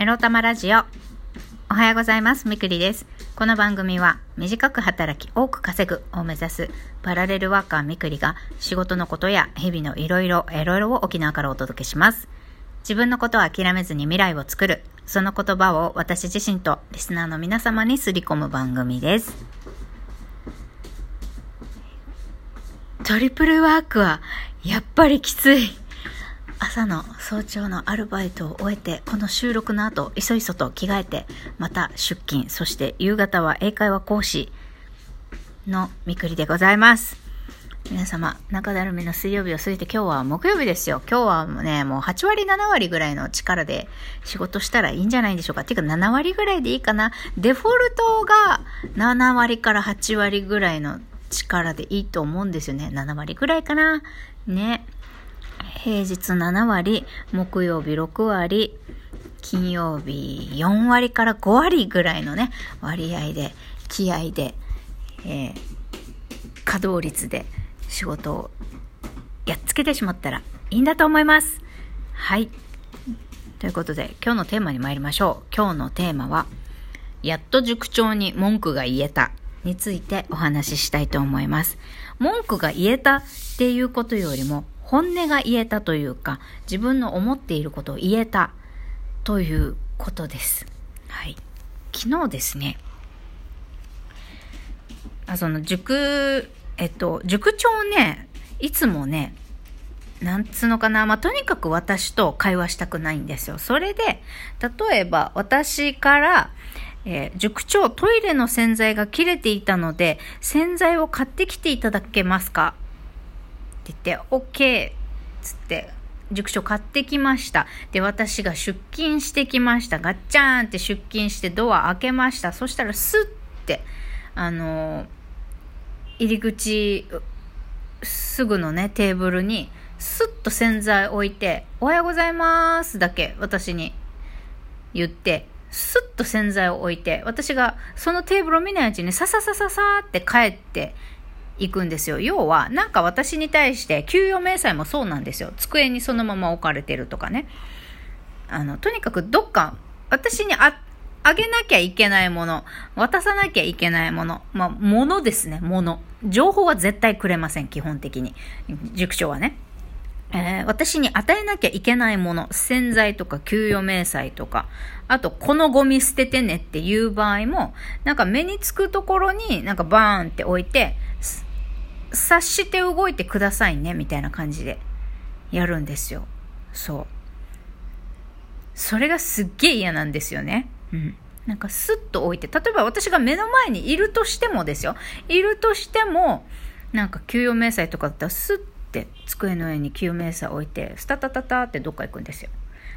エロ玉ラジオ。おはようございます。みくりです。この番組は短く働き多く稼ぐを目指すパラレルワーカーみくりが仕事のことや日々のいろいろエロエロを沖縄からお届けします。自分のことを諦めずに未来を作る。その言葉を私自身とリスナーの皆様にすり込む番組です。トリプルワークはやっぱりきつい。朝の早朝のアルバイトを終えて、この収録の後、いそいそと着替えて、また出勤、そして夕方は英会話講師のみくりでございます。皆様、中だるみの水曜日を過ぎて今日は木曜日ですよ。今日はね、もう8割7割ぐらいの力で仕事したらいいんじゃないでしょうか。っていうか7割ぐらいでいいかな。デフォルトが7割から8割ぐらいの力でいいと思うんですよね。7割ぐらいかな。ね。平日7割、木曜日6割、金曜日4割から5割ぐらいのね、割合で、気合で、えー、稼働率で仕事をやっつけてしまったらいいんだと思います。はい。ということで、今日のテーマに参りましょう。今日のテーマは、やっと塾長に文句が言えたについてお話ししたいと思います。文句が言えたっていうことよりも、本音が言えたというか、自分の思っていることを言えたということです。はい。昨日ですね、あ、その塾、えっと、塾長ね、いつもね、なんつうのかな、まあ、とにかく私と会話したくないんですよ。それで、例えば私から、えー、塾長、トイレの洗剤が切れていたので、洗剤を買ってきていただけますか？って言って、OK! つって、塾長買ってきました。で、私が出勤してきました。ガッチャーンって出勤してドア開けました。そしたらスッて、あの、入り口、すぐのね、テーブルに、スッと洗剤置いて、おはようございますだけ私に言って、スッと洗剤を置いて、私がそのテーブルを見ないうちにさささささって帰っていくんですよ。要は、なんか私に対して、給与明細もそうなんですよ。机にそのまま置かれてるとかね。あの、とにかくどっか、私にあ、あげなきゃいけないもの、渡さなきゃいけないもの、まあ、ものですね、もの。情報は絶対くれません、基本的に。塾長はね。えー、私に与えなきゃいけないもの、洗剤とか給与明細とか、あと、このゴミ捨ててねっていう場合も、なんか目につくところになんかバーンって置いて、察して動いてくださいね、みたいな感じでやるんですよ。そう。それがすっげえ嫌なんですよね。うん。なんかスッと置いて、例えば私が目の前にいるとしてもですよ。いるとしても、なんか給与明細とかだったらスッって机の上に給与明細置いて、スタタタタってどっか行くんですよ。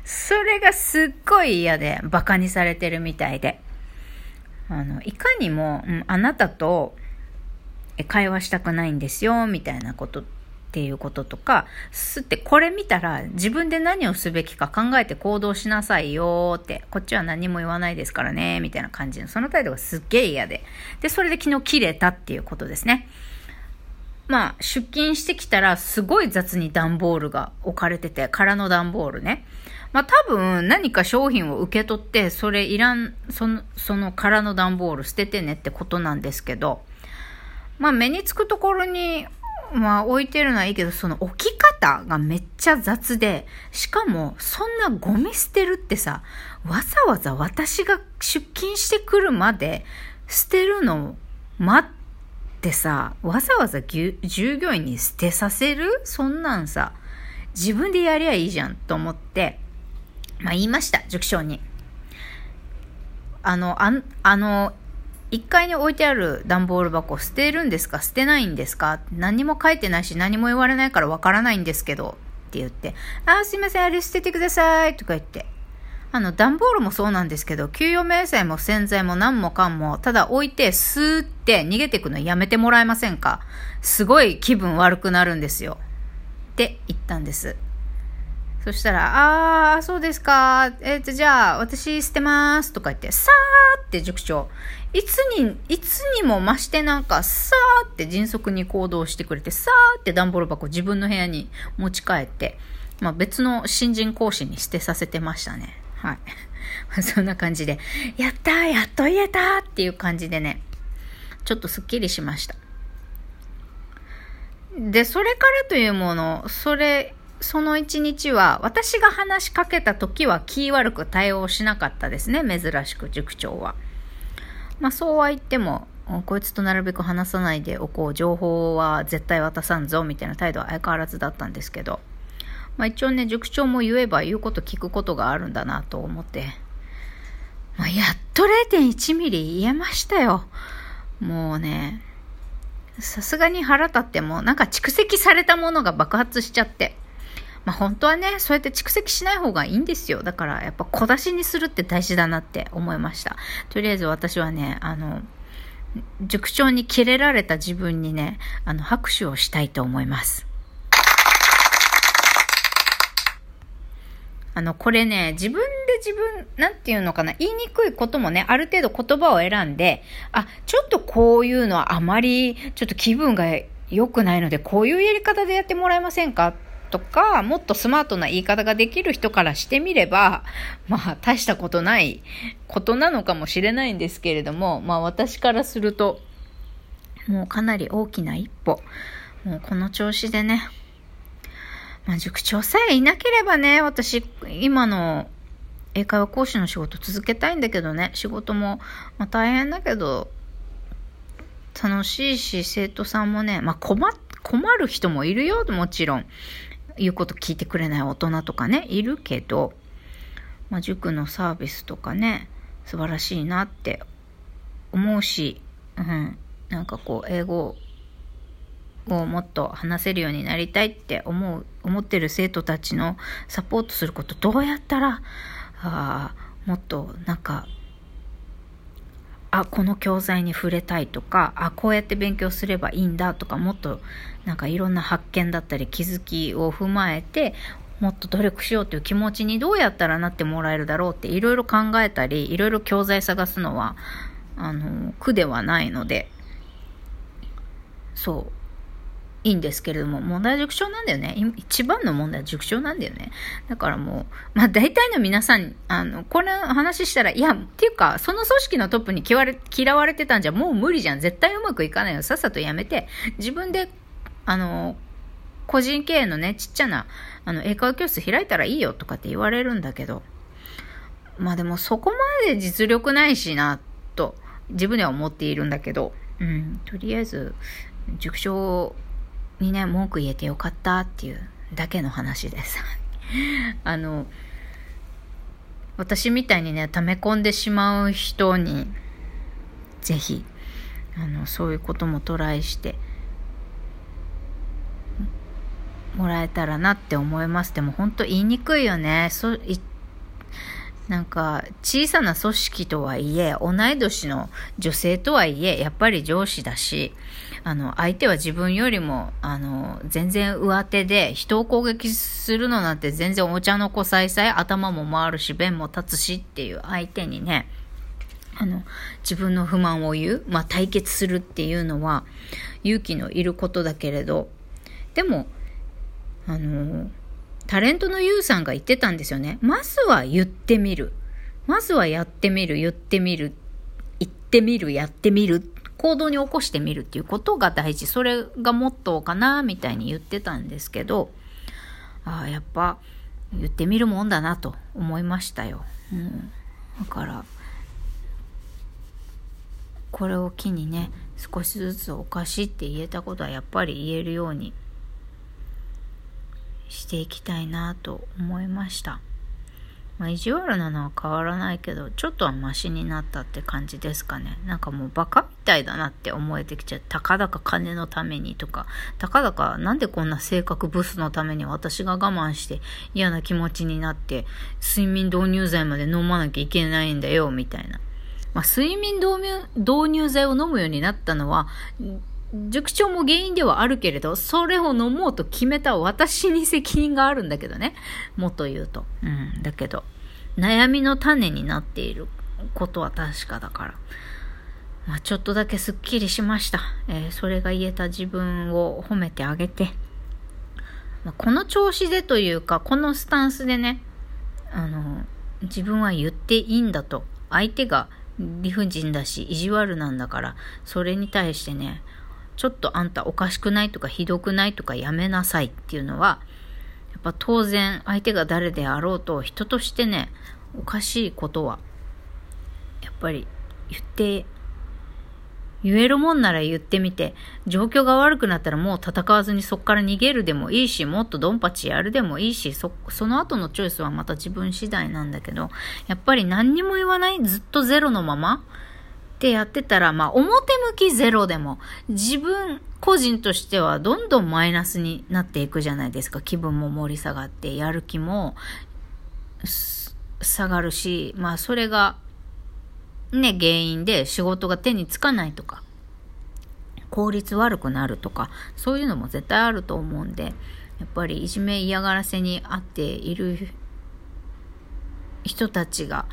それがすっごい嫌で、馬鹿にされてるみたいで。あの、いかにも、うん、あなたと会話したくないんですよ、みたいなことっていうこととか、すってこれ見たら自分で何をすべきか考えて行動しなさいよって、こっちは何も言わないですからね、みたいな感じの、その態度がすっげえ嫌で。で、それで昨日切れたっていうことですね。まあ、出勤してきたら、すごい雑に段ボールが置かれてて、空の段ボールね。まあ、多分、何か商品を受け取って、それいらん、その、その空の段ボール捨ててねってことなんですけど、まあ、目につくところに、まあ、置いてるのはいいけど、その置き方がめっちゃ雑で、しかも、そんなゴミ捨てるってさ、わざわざ私が出勤してくるまで、捨てるのを待って、さ、わざわざ従業員に捨てさせる？そんなんさ、自分でやりゃいいじゃんと思って、まあ言いました、塾長に。あの、ああの、1階に置いてある段ボール箱捨てるんですか？捨てないんですか？何も書いてないし何も言われないからわからないんですけどって言って、あ、すいません、あれ捨ててくださいとか言って。あの、段ボールもそうなんですけど、給与明細も洗剤も何もかんも、ただ置いて、スーって逃げてくのやめてもらえませんか？すごい気分悪くなるんですよ。って言ったんです。そしたら、あー、そうですか。えっ、ー、と、じゃあ、私捨てます。とか言って、さーって塾長。いつに、いつにも増してなんか、さーって迅速に行動してくれて、さーって段ボール箱自分の部屋に持ち帰って、まあ別の新人講師に捨てさせてましたね。はい。そんな感じで、やったーやっと言えたーっていう感じでね、ちょっとすっきりしました。で、それからというもの、それ、その一日は、私が話しかけた時は気悪く対応しなかったですね、珍しく塾長は。まあそうは言っても、こいつとなるべく話さないでおこう、情報は絶対渡さんぞ、みたいな態度は相変わらずだったんですけど、まあ一応ね、塾長も言えば言うこと聞くことがあるんだなと思って、まあ、やっと0.1ミリ言えましたよ。もうね、さすがに腹立っても、なんか蓄積されたものが爆発しちゃって。まあ本当はね、そうやって蓄積しない方がいいんですよ。だからやっぱ小出しにするって大事だなって思いました。とりあえず私はね、あの、塾長にキレられた自分にね、あの、拍手をしたいと思います。あの、これね、自分で自分、なんていうのかな、言いにくいこともね、ある程度言葉を選んで、あ、ちょっとこういうのはあまり、ちょっと気分が良くないので、こういうやり方でやってもらえませんかとか、もっとスマートな言い方ができる人からしてみれば、まあ、大したことないことなのかもしれないんですけれども、まあ、私からすると、もうかなり大きな一歩。もうこの調子でね、まあ、塾長さえいなければね、私、今の英会話講師の仕事続けたいんだけどね、仕事も、まあ、大変だけど、楽しいし、生徒さんもね、まあ、困、困る人もいるよ、もちろん。言うこと聞いてくれない大人とかね、いるけど、まあ、塾のサービスとかね、素晴らしいなって思うし、うん、なんかこう、英語をもっと話せるようになりたいって思う、思ってる生徒たちのサポートすることどうやったら、あもっとなんか、あ、この教材に触れたいとか、あ、こうやって勉強すればいいんだとか、もっとなんかいろんな発見だったり気づきを踏まえて、もっと努力しようという気持ちにどうやったらなってもらえるだろうっていろいろ考えたり、いろいろ教材探すのは、あの、苦ではないので、そう。いいんですけれども、問題は塾長なんだよね。一番の問題は塾長なんだよね。だからもう、まあ大体の皆さん、あの、これ話したら、いや、っていうか、その組織のトップに嫌われ嫌われてたんじゃもう無理じゃん。絶対うまくいかないよ。さっさとやめて、自分で、あの、個人経営のね、ちっちゃな、あの、英会話教室開いたらいいよとかって言われるんだけど、まあでもそこまで実力ないしな、と、自分では思っているんだけど、うん、とりあえず、塾長にね、文句言えてよかったっていうだけの話です。あの、私みたいにね、溜め込んでしまう人に、ぜひ、あの、そういうこともトライして、もらえたらなって思います。でも本当言いにくいよね。そ、なんか、小さな組織とはいえ、同い年の女性とはいえ、やっぱり上司だし、あの、相手は自分よりも、あの、全然上手で、人を攻撃するのなんて全然お茶の子さいさい、頭も回るし、弁も立つしっていう相手にね、あの、自分の不満を言う、まあ、対決するっていうのは、勇気のいることだけれど、でも、あの、タレントのユウさんが言ってたんですよね。まずは言ってみる。まずはやってみる、言ってみる、言ってみる、やってみる行動に起こしてみるっていうことが大事。それがモットーかな、みたいに言ってたんですけど、ああ、やっぱ言ってみるもんだなと思いましたよ。うん。だから、これを機にね、少しずつおかしいって言えたことはやっぱり言えるようにしていきたいなと思いました。まあ、意地悪なのは変わらないけど、ちょっとはマシになったって感じですかね。なんかもうバカみたいだなって思えてきちゃう。たかだか金のためにとか、たかだかなんでこんな性格ブスのために私が我慢して嫌な気持ちになって、睡眠導入剤まで飲まなきゃいけないんだよ、みたいな。まあ、睡眠導入導入剤を飲むようになったのは、塾長も原因ではあるけれど、それを飲もうと決めた私に責任があるんだけどね。もっと言うと。うん、だけど、悩みの種になっていることは確かだから。まあ、ちょっとだけスッキリしました。えー、それが言えた自分を褒めてあげて。まあ、この調子でというか、このスタンスでね、あの、自分は言っていいんだと。相手が理不尽だし、意地悪なんだから、それに対してね、ちょっとあんたおかしくないとかひどくないとかやめなさいっていうのは、やっぱ当然相手が誰であろうと人としてね、おかしいことは、やっぱり言って言えるもんなら言ってみて、状況が悪くなったらもう戦わずにそっから逃げるでもいいし、もっとドンパチやるでもいいし、そ、その後のチョイスはまた自分次第なんだけど、やっぱり何にも言わない、ずっとゼロのままってやってたら、まあ表向きゼロでも、自分個人としてはどんどんマイナスになっていくじゃないですか。気分も盛り下がって、やる気も下がるし、まあそれがね、原因で仕事が手につかないとか、効率悪くなるとか、そういうのも絶対あると思うんで、やっぱりいじめ嫌がらせにあっている人たちが、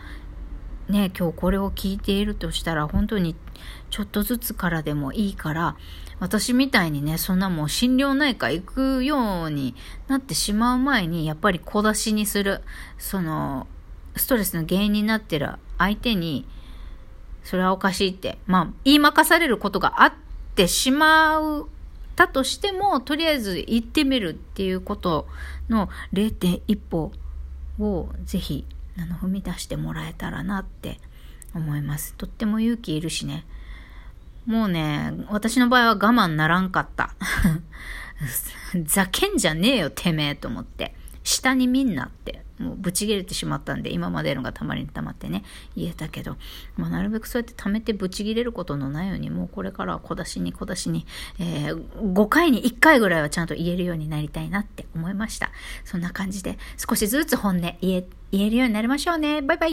ね、今日これを聞いているとしたら、本当にちょっとずつからでもいいから、私みたいにね、そんなもう心療内科行くようになってしまう前に、やっぱり小出しにする、その、ストレスの原因になってる相手に、それはおかしいって、まあ、言いまかされることがあってしまう、たとしても、とりあえず言ってみるっていうことの0.1歩をぜひ、あの、踏み出してもらえたらなって思います。とっても勇気いるしね。もうね、私の場合は我慢ならんかった。ざけんじゃねえよ、てめえと思って。下に見んなってもうブチ切れてしまったんで、今までのがたまりにたまってね、言えたけど、まあ、なるべくそうやって貯めてブチ切れることのないように、もうこれからは小出しに小出しに、えー、5回に1回ぐらいはちゃんと言えるようになりたいなって思いました。そんな感じで、少しずつ本音言え、言えるようになりましょうね。バイバイ。